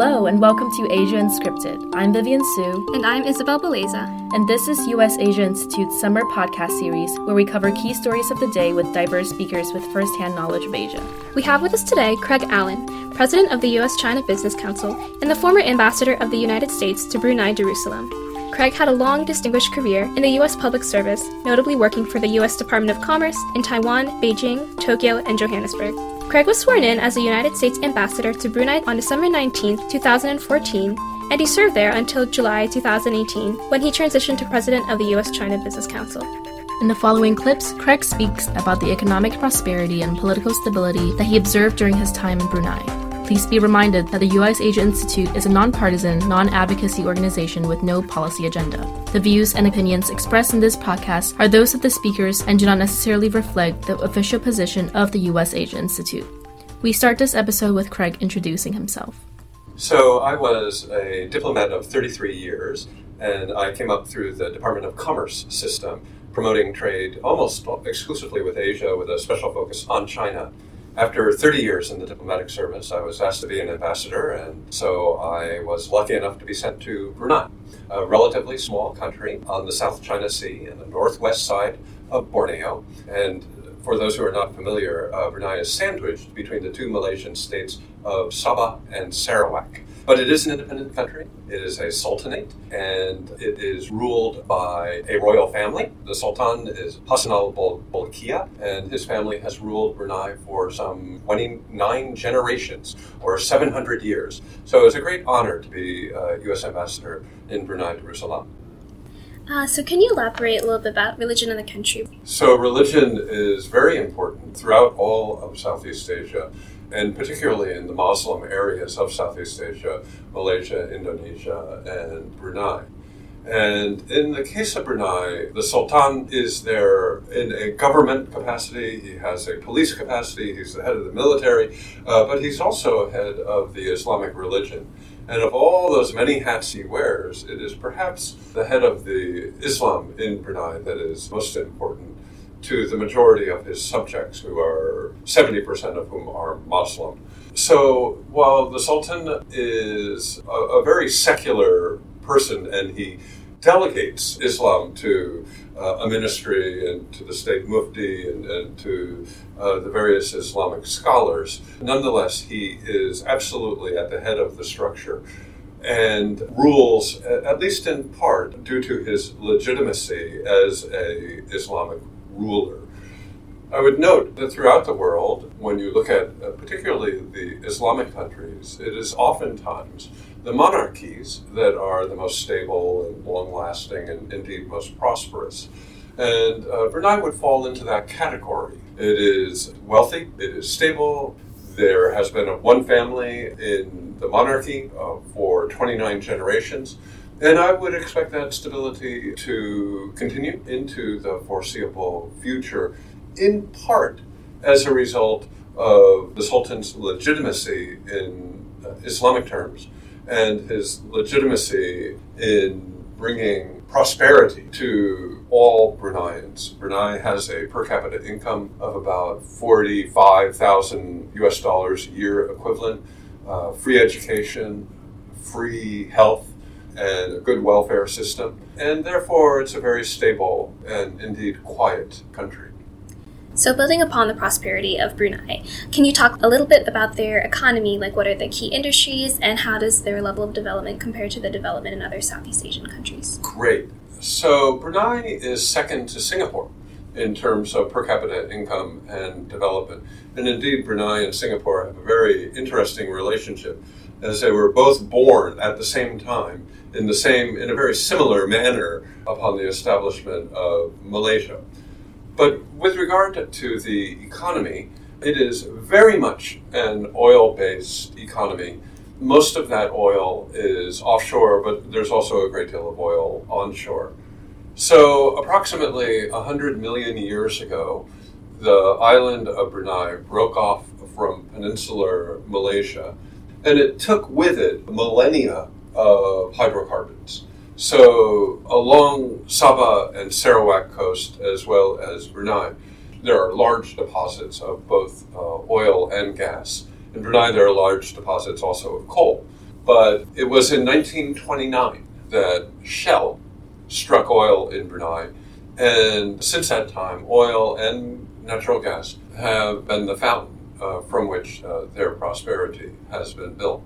Hello, and welcome to Asia Unscripted. I'm Vivian Su. And I'm Isabel Beleza. And this is US Asia Institute's summer podcast series where we cover key stories of the day with diverse speakers with firsthand knowledge of Asia. We have with us today Craig Allen, president of the US China Business Council and the former ambassador of the United States to Brunei Darussalam. Craig had a long, distinguished career in the U.S. public service, notably working for the U.S. Department of Commerce in Taiwan, Beijing, Tokyo, and Johannesburg. Craig was sworn in as a United States ambassador to Brunei on December 19, 2014, and he served there until July 2018 when he transitioned to president of the U.S. China Business Council. In the following clips, Craig speaks about the economic prosperity and political stability that he observed during his time in Brunei. Please be reminded that the US Asia Institute is a nonpartisan, non advocacy organization with no policy agenda. The views and opinions expressed in this podcast are those of the speakers and do not necessarily reflect the official position of the US Asia Institute. We start this episode with Craig introducing himself. So, I was a diplomat of 33 years, and I came up through the Department of Commerce system, promoting trade almost exclusively with Asia with a special focus on China. After 30 years in the diplomatic service, I was asked to be an ambassador, and so I was lucky enough to be sent to Brunei, a relatively small country on the South China Sea and the northwest side of Borneo. And for those who are not familiar, uh, Brunei is sandwiched between the two Malaysian states of Sabah and Sarawak. But it is an independent country. It is a sultanate, and it is ruled by a royal family. The sultan is Hassanal Bolkiah, and his family has ruled Brunei for some 29 generations, or 700 years. So it's a great honor to be a U.S. ambassador in Brunei Darussalam. Uh, so, can you elaborate a little bit about religion in the country? So, religion is very important throughout all of Southeast Asia and particularly in the Muslim areas of Southeast Asia, Malaysia, Indonesia, and Brunei. And in the case of Brunei, the Sultan is there in a government capacity, he has a police capacity, he's the head of the military, uh, but he's also head of the Islamic religion. And of all those many hats he wears, it is perhaps the head of the Islam in Brunei that is most important to the majority of his subjects, who are 70% of whom are Muslim. So while the Sultan is a, a very secular person and he delegates Islam to uh, a ministry and to the state mufti and, and to uh, the various Islamic scholars, nonetheless, he is absolutely at the head of the structure and rules, at least in part, due to his legitimacy as a Islamic ruler. I would note that throughout the world, when you look at uh, particularly the Islamic countries, it is oftentimes the monarchies that are the most stable and long lasting and indeed most prosperous. And uh, Brunei would fall into that category. It is wealthy, it is stable. There has been a one family in the monarchy uh, for 29 generations. And I would expect that stability to continue into the foreseeable future, in part as a result of the Sultan's legitimacy in uh, Islamic terms and his legitimacy in bringing prosperity to all Bruneians. Brunei has a per capita income of about 45,000 US dollars a year equivalent, uh, free education, free health and a good welfare system, and therefore it's a very stable and indeed quiet country. So, building upon the prosperity of Brunei, can you talk a little bit about their economy? Like, what are the key industries, and how does their level of development compare to the development in other Southeast Asian countries? Great. So, Brunei is second to Singapore in terms of per capita income and development. And indeed, Brunei and Singapore have a very interesting relationship as they were both born at the same time in the same, in a very similar manner upon the establishment of Malaysia. But with regard to the economy, it is very much an oil based economy. Most of that oil is offshore, but there's also a great deal of oil onshore. So, approximately 100 million years ago, the island of Brunei broke off from peninsular Malaysia, and it took with it millennia of hydrocarbons. So along Sabah and Sarawak coast, as well as Brunei, there are large deposits of both uh, oil and gas. In Brunei, there are large deposits also of coal. But it was in 1929 that Shell struck oil in Brunei, and since that time, oil and natural gas have been the fountain uh, from which uh, their prosperity has been built.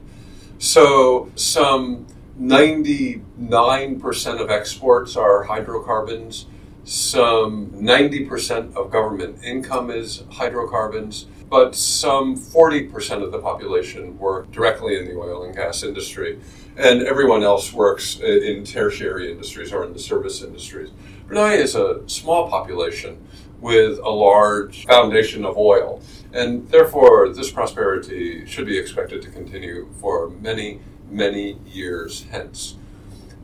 So, some 99% of exports are hydrocarbons. Some 90% of government income is hydrocarbons, but some 40% of the population work directly in the oil and gas industry, and everyone else works in tertiary industries or in the service industries. Brunei is a small population with a large foundation of oil, and therefore this prosperity should be expected to continue for many, many years hence.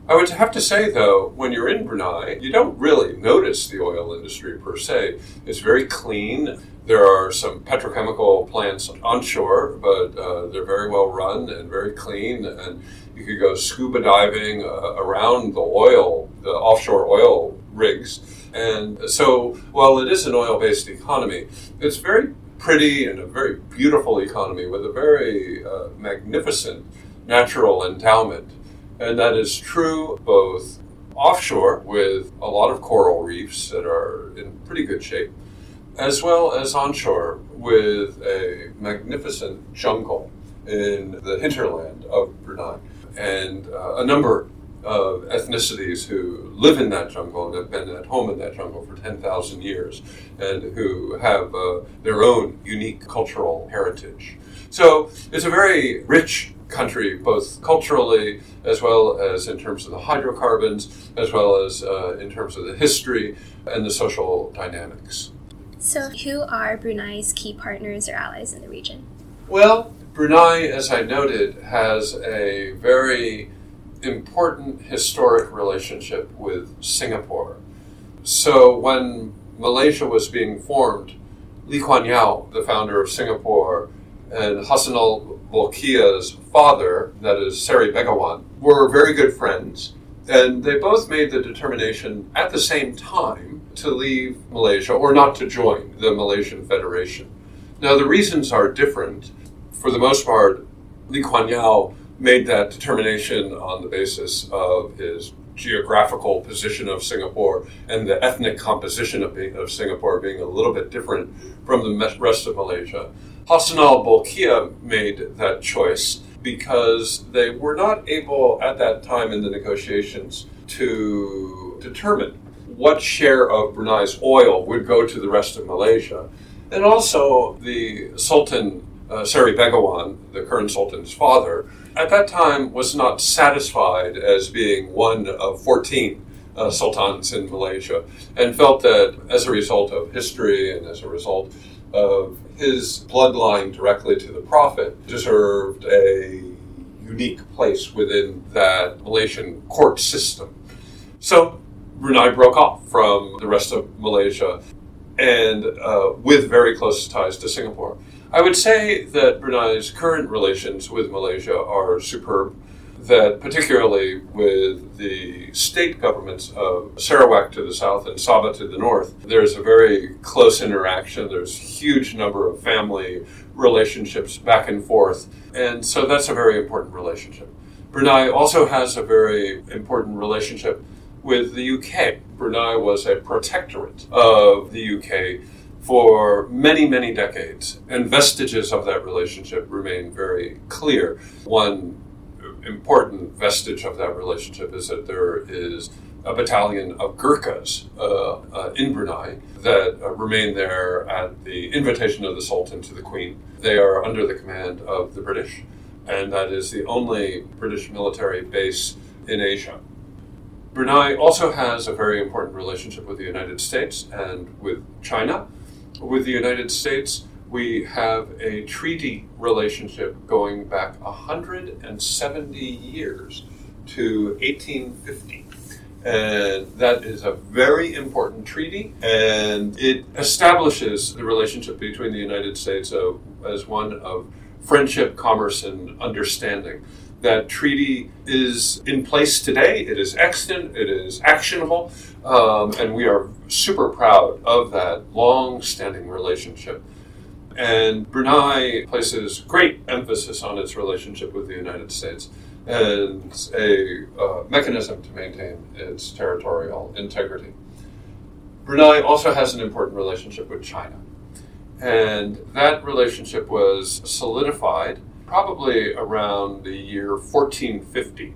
I would have to say, though, when you're in Brunei, you don't really notice the oil industry per se. It's very clean. There are some petrochemical plants onshore, but uh, they're very well run and very clean. And you could go scuba diving uh, around the oil, the offshore oil rigs. And so, while it is an oil based economy, it's very pretty and a very beautiful economy with a very uh, magnificent natural endowment. And that is true both offshore with a lot of coral reefs that are in pretty good shape, as well as onshore with a magnificent jungle in the hinterland of Brunei and uh, a number of ethnicities who live in that jungle and have been at home in that jungle for 10,000 years and who have uh, their own unique cultural heritage. So it's a very rich country, both culturally as well as in terms of the hydrocarbons, as well as uh, in terms of the history and the social dynamics. So, who are Brunei's key partners or allies in the region? Well, Brunei, as I noted, has a very important historic relationship with Singapore. So, when Malaysia was being formed, Lee Kuan Yew, the founder of Singapore, and Hassanal Bolkiah's father, that is Seri Begawan, were very good friends. And they both made the determination at the same time to leave Malaysia or not to join the Malaysian Federation. Now, the reasons are different. For the most part, Lee Kuan Yew made that determination on the basis of his geographical position of Singapore and the ethnic composition of, being, of Singapore being a little bit different from the rest of Malaysia. Hassanal Bolkiah made that choice because they were not able at that time in the negotiations to determine what share of Brunei's oil would go to the rest of Malaysia. And also, the Sultan uh, Seri Begawan, the current sultan's father, at that time was not satisfied as being one of 14 uh, sultans in Malaysia and felt that as a result of history and as a result of his bloodline directly to the Prophet deserved a unique place within that Malaysian court system. So Brunei broke off from the rest of Malaysia and uh, with very close ties to Singapore. I would say that Brunei's current relations with Malaysia are superb that particularly with the state governments of Sarawak to the south and Sabah to the north, there's a very close interaction. There's a huge number of family relationships back and forth. And so that's a very important relationship. Brunei also has a very important relationship with the UK. Brunei was a protectorate of the UK for many, many decades, and vestiges of that relationship remain very clear. One important vestige of that relationship is that there is a battalion of Gurkhas uh, uh, in Brunei that uh, remain there at the invitation of the Sultan to the Queen. They are under the command of the British, and that is the only British military base in Asia. Brunei also has a very important relationship with the United States and with China. With the United States, we have a treaty relationship going back 170 years to 1850. And that is a very important treaty, and it establishes the relationship between the United States as one of friendship, commerce, and understanding. That treaty is in place today. It is extant, it is actionable, um, and we are super proud of that long standing relationship. And Brunei places great emphasis on its relationship with the United States. as a uh, mechanism to maintain its territorial integrity. Brunei also has an important relationship with China. And that relationship was solidified probably around the year 1450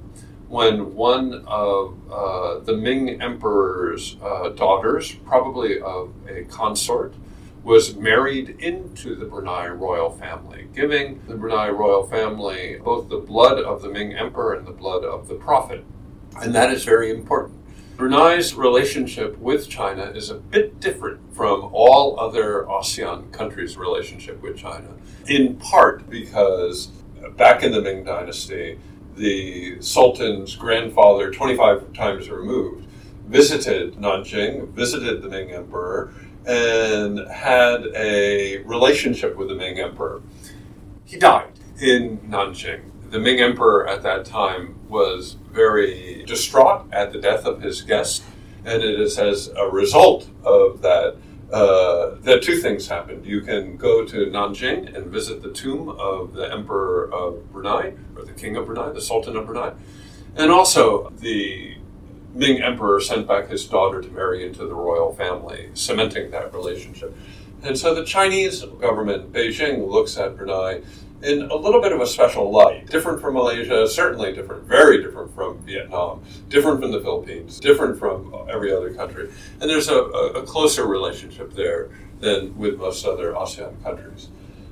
when one of uh, the Ming Emperor's uh, daughters, probably of a consort, was married into the Brunei royal family, giving the Brunei royal family both the blood of the Ming Emperor and the blood of the Prophet. And that is very important. Brunei's relationship with China is a bit different from all other ASEAN countries' relationship with China, in part because back in the Ming Dynasty, the Sultan's grandfather, 25 times removed, visited Nanjing, visited the Ming Emperor, and had a relationship with the Ming Emperor. He died in Nanjing. The Ming Emperor at that time was very distraught at the death of his guest, and it is as a result of that uh, that two things happened. You can go to Nanjing and visit the tomb of the Emperor of Brunei, or the King of Brunei, the Sultan of Brunei, and also the Ming Emperor sent back his daughter to marry into the royal family, cementing that relationship. And so the Chinese government, Beijing, looks at Brunei in a little bit of a special light. Different from Malaysia, certainly different, very different from Vietnam, different from the Philippines, different from every other country. And there's a, a closer relationship there than with most other ASEAN countries.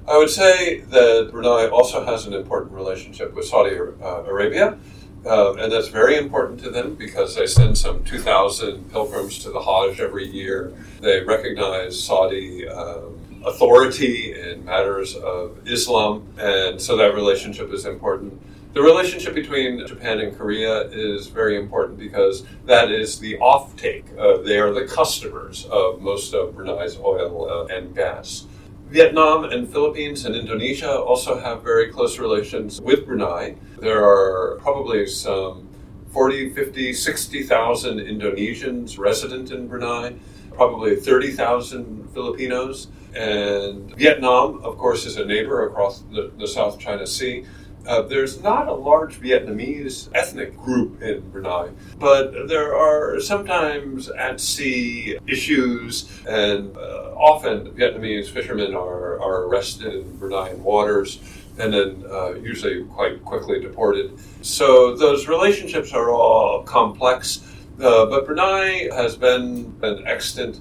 I would say that Brunei also has an important relationship with Saudi uh, Arabia. Uh, and that's very important to them because they send some 2,000 pilgrims to the Hajj every year. They recognize Saudi um, authority in matters of Islam, and so that relationship is important. The relationship between Japan and Korea is very important because that is the offtake. Uh, they are the customers of most of Brunei's oil uh, and gas. Vietnam and Philippines and Indonesia also have very close relations with Brunei. There are probably some 40, 50, 60,000 Indonesians resident in Brunei, probably 30,000 Filipinos. And Vietnam, of course, is a neighbor across the, the South China Sea. Uh, there's not a large Vietnamese ethnic group in Brunei, but there are sometimes at sea issues, and uh, often Vietnamese fishermen are, are arrested in Bruneian waters and then uh, usually quite quickly deported. So those relationships are all complex, uh, but Brunei has been an extant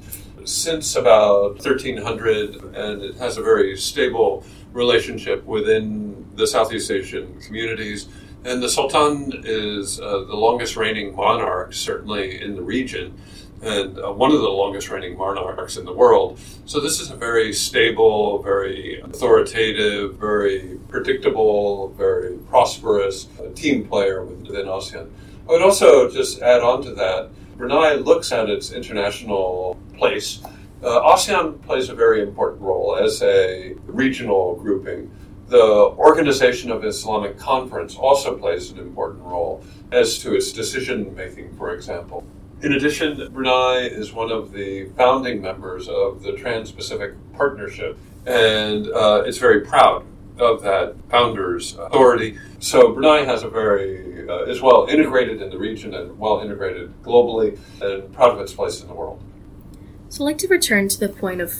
since about 1300, and it has a very stable relationship within the Southeast Asian communities. And the Sultan is uh, the longest reigning monarch, certainly in the region, and uh, one of the longest reigning monarchs in the world. So, this is a very stable, very authoritative, very predictable, very prosperous uh, team player within ASEAN. I would also just add on to that Brunei looks at its international place. Uh, ASEAN plays a very important role as a regional grouping. The Organization of Islamic Conference also plays an important role as to its decision making, for example. In addition, Brunei is one of the founding members of the Trans Pacific Partnership, and uh, it's very proud of that founder's authority. So Brunei has a very uh, is well integrated in the region and well integrated globally, and proud of its place in the world. So I'd like to return to the point of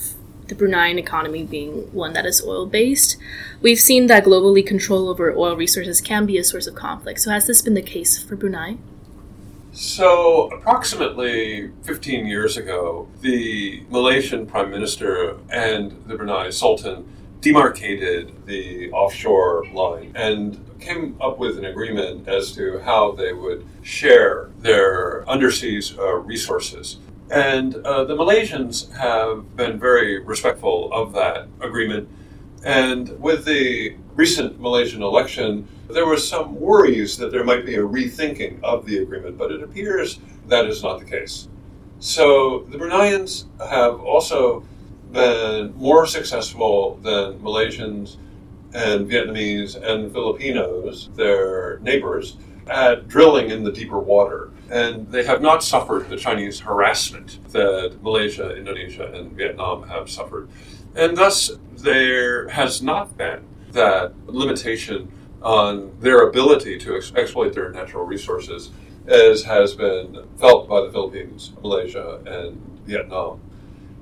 the Bruneian economy being one that is oil based. We've seen that globally control over oil resources can be a source of conflict. So has this been the case for Brunei? So, approximately 15 years ago, the Malaysian Prime Minister and the Brunei Sultan demarcated the offshore line and came up with an agreement as to how they would share their underseas uh, resources. And uh, the Malaysians have been very respectful of that agreement. And with the recent Malaysian election, there were some worries that there might be a rethinking of the agreement, but it appears that is not the case. So the Bruneians have also been more successful than Malaysians and Vietnamese and Filipinos, their neighbors, at drilling in the deeper water. And they have not suffered the Chinese harassment that Malaysia, Indonesia, and Vietnam have suffered. And thus, there has not been that limitation on their ability to ex- exploit their natural resources, as has been felt by the Philippines, Malaysia, and Vietnam.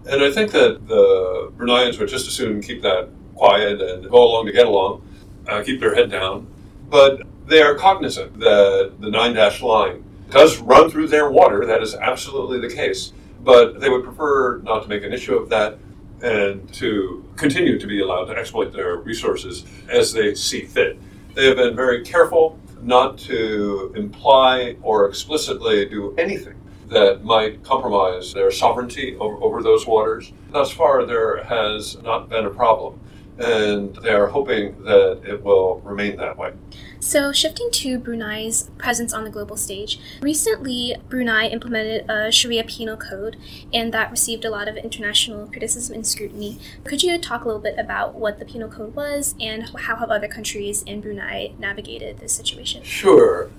And I think that the Bruneians would just as soon keep that quiet and go along to get along, uh, keep their head down. But they are cognizant that the nine dash line does run through their water. That is absolutely the case. But they would prefer not to make an issue of that and to continue to be allowed to exploit their resources as they see fit. They have been very careful not to imply or explicitly do anything that might compromise their sovereignty over, over, those waters. Thus far, there has not been a problem, and they are hoping that it will remain that way. So, shifting to Brunei's presence on the global stage, recently Brunei implemented a Sharia penal code, and that received a lot of international criticism and scrutiny. Could you talk a little bit about what the penal code was and how have other countries in Brunei navigated this situation? Sure.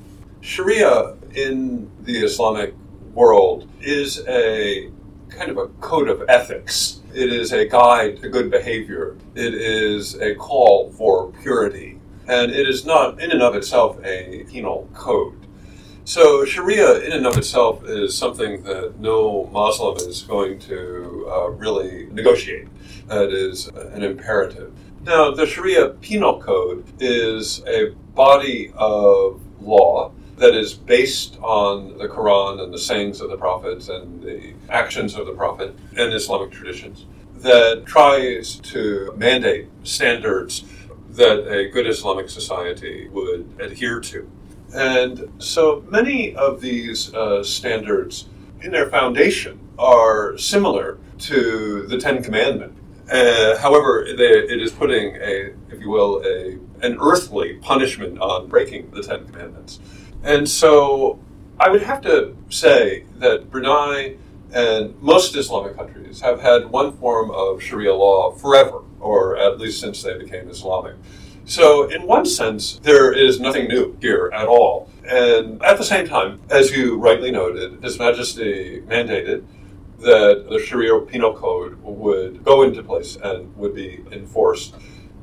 Sharia in the Islamic world is a kind of a code of ethics. It is a guide to good behavior. It is a call for purity and it is not in and of itself a penal code. So Sharia, in and of itself, is something that no Muslim is going to uh, really negotiate. That is an imperative. Now, the Sharia penal code is a body of law that is based on the Quran and the sayings of the prophets and the actions of the prophet and Islamic traditions that tries to mandate standards that a good Islamic society would adhere to. And so many of these uh, standards in their foundation are similar to the Ten Commandments. Uh, however, they, it is putting a, if you will, a, an earthly punishment on breaking the Ten Commandments. And so I would have to say that Brunei and most Islamic countries have had one form of Sharia law forever or at least since they became Islamic. So, in one sense, there is nothing new here at all. And at the same time, as you rightly noted, His Majesty mandated that the Sharia penal code would go into place and would be enforced.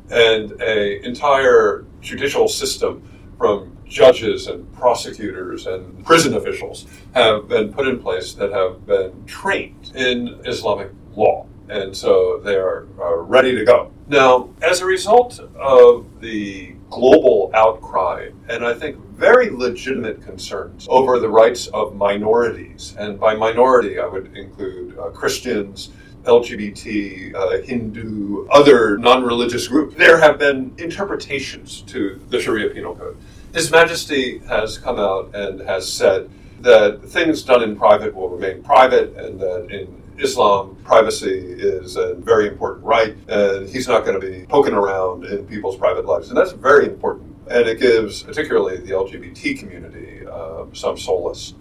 And an entire judicial system from judges and prosecutors and prison officials have been put in place that have been trained in Islamic law and so they are, are ready to go. Now, as a result of the global outcry, and I think very legitimate concerns over the rights of minorities, and by minority I would include uh, Christians, LGBT, uh, Hindu, other non religious groups, there have been interpretations to the Sharia Penal Code. His Majesty has come out and has said that things done in private will remain private, and that in Islam, privacy is a very important right, and he's not going to be poking around in people's private lives. And that's very important. And it gives, particularly the LGBT community, uh, some solace.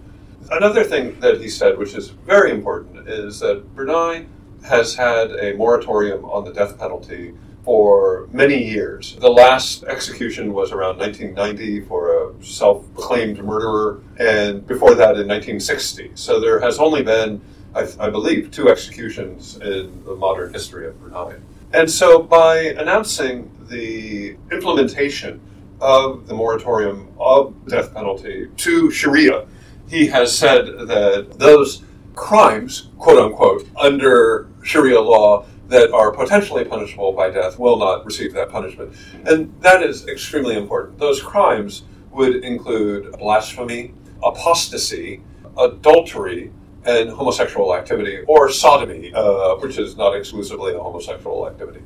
Another thing that he said, which is very important, is that Brunei has had a moratorium on the death penalty for many years. The last execution was around 1990 for a self proclaimed murderer, and before that in 1960. So there has only been I, I believe, two executions in the modern history of Brunei. And so, by announcing the implementation of the moratorium of death penalty to Sharia, he has said that those crimes, quote unquote, under Sharia law that are potentially punishable by death will not receive that punishment. And that is extremely important. Those crimes would include blasphemy, apostasy, adultery, and homosexual activity, or sodomy, uh, which is not exclusively a homosexual activity.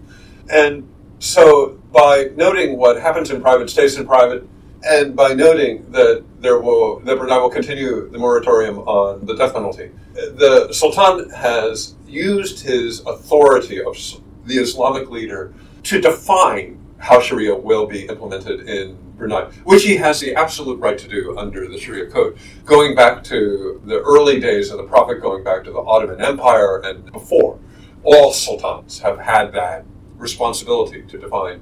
And so, by noting what happens in private stays in private, and by noting that there will that Brunei will continue the moratorium on the death penalty, the Sultan has used his authority of the Islamic leader to define how Sharia will be implemented in Brunei, which he has the absolute right to do under the Sharia code. Going back to the early days of the Prophet, going back to the Ottoman Empire and before, all sultans have had that responsibility to define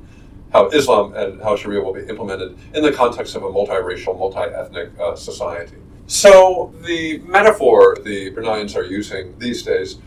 how Islam and how Sharia will be implemented in the context of a multiracial, multi-ethnic uh, society. So the metaphor the Bruneians are using these days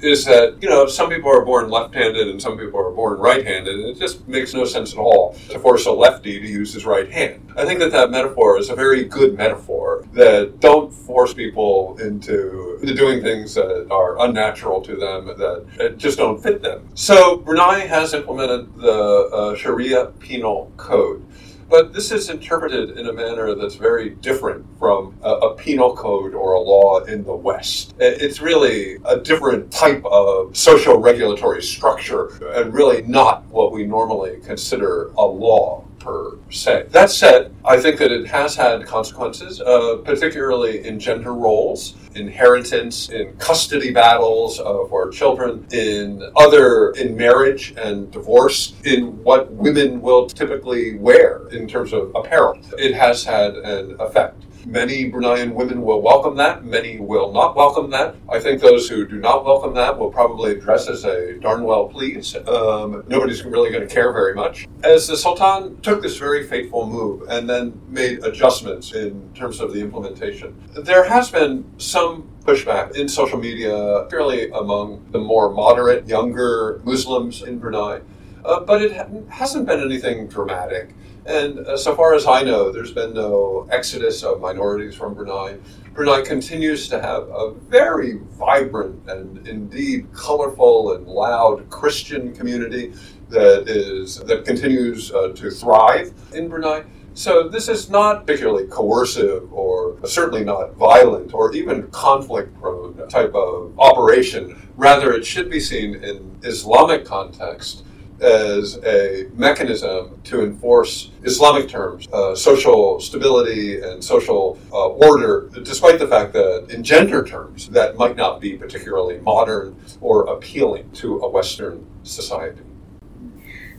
is that, you know, some people are born left handed and some people are born right handed, and it just makes no sense at all to force a lefty to use his right hand. I think that that metaphor is a very good metaphor that don't force people into, into doing things that are unnatural to them, that just don't fit them. So Brunei has implemented the uh, Sharia penal code. But this is interpreted in a manner that's very different from a, a, penal code or a law in the West. It's really a different type of social regulatory structure and really not what we normally consider a law per se. That said, I think that it has had consequences, uh, particularly in gender roles, inheritance, in custody battles uh, for children, in other, in marriage and divorce, in what women will typically wear in terms of apparel. It has had an effect. Many Bruneian women will welcome that, many will not welcome that. I think those who do not welcome that will probably dress as a darn well please. Um, nobody's really going to care very much. As the Sultan took this very fateful move and then made adjustments in terms of the implementation, there has been some pushback in social media, fairly among the more moderate, younger Muslims in Brunei. Uh, but it ha- hasn't been anything dramatic. And uh, so far as I know, there's been no exodus of minorities from Brunei. Brunei continues to have a very vibrant and indeed colorful and loud Christian community that is that continues uh, to thrive in Brunei. So this is not particularly coercive or certainly not violent or even conflict prone type of operation. Rather, it should be seen in Islamic context as a mechanism to enforce Islamic terms, uh, social stability and social uh, order, despite the fact that in gender terms, that might not be particularly modern or appealing to a Western society.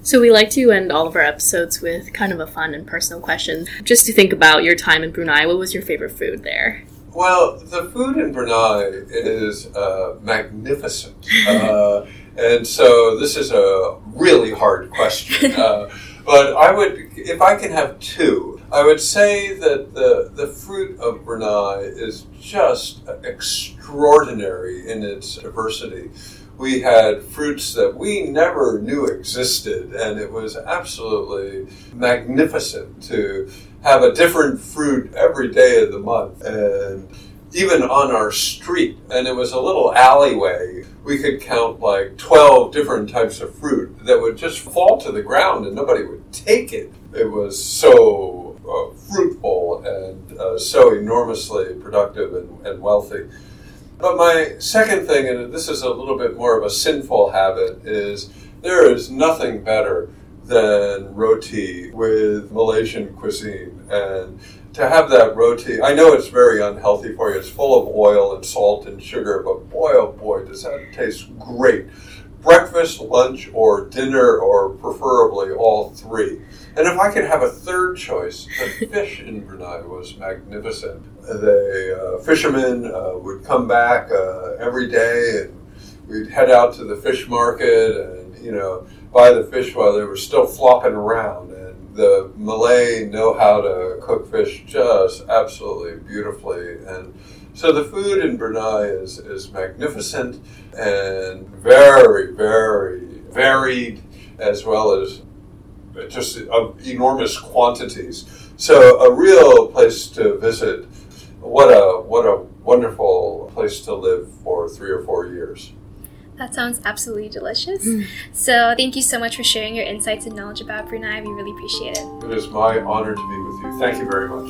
So, we like to end all of our episodes with kind of a fun and personal question. Just to think about your time in Brunei, what was your favorite food there? Well, the food in Brunei is uh, magnificent. And so this is a really hard question. Uh, but I would, if I can have two, I would say that the, the fruit of Brunei is just extraordinary in its diversity. We had fruits that we never knew existed, and it was absolutely magnificent to have a different fruit every day of the month. And even on our street, and it was a little alleyway. We could count like 12 different types of fruit that would just fall to the ground and nobody would take it. It was so uh, fruitful and uh, so enormously productive and, and wealthy. But my second thing, and this is a little bit more of a sinful habit, is there is nothing better than roti with Malaysian cuisine. And to have that roti, I know it's very unhealthy for you. It's full of oil and salt and sugar, but boy, oh boy, does that taste great. Breakfast, lunch, or dinner, or preferably all three. And if I could have a third choice, the fish in Brunei was magnificent. The uh, fishermen uh, would come back uh, every day, and we'd head out to the fish market, and you know, buy the fish while they were still flopping around the Malay know how to cook fish just absolutely beautifully. And so the food in Brunei is, is magnificent and very, very varied, as well as just enormous quantities. So a real place to visit. What a what a wonderful place to live for three or four years. That sounds absolutely delicious. Mm. So, thank you so much for sharing your insights and knowledge about Brunei. We really appreciate it. It is my honor to be with you. Thank you very much.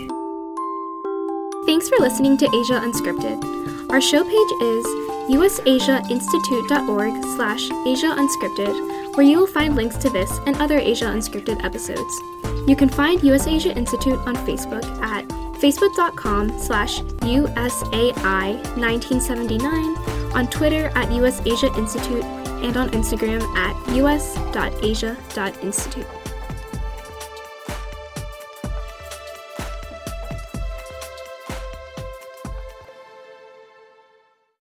Thanks for listening to Asia Unscripted. Our show page is usasiainstitute.org slash Asia Unscripted, where you will find links to this and other Asia Unscripted episodes. You can find US Asia Institute on Facebook at facebook.com slash USAI1979 on Twitter at US Asia Institute, and on Instagram at us.asia.institute.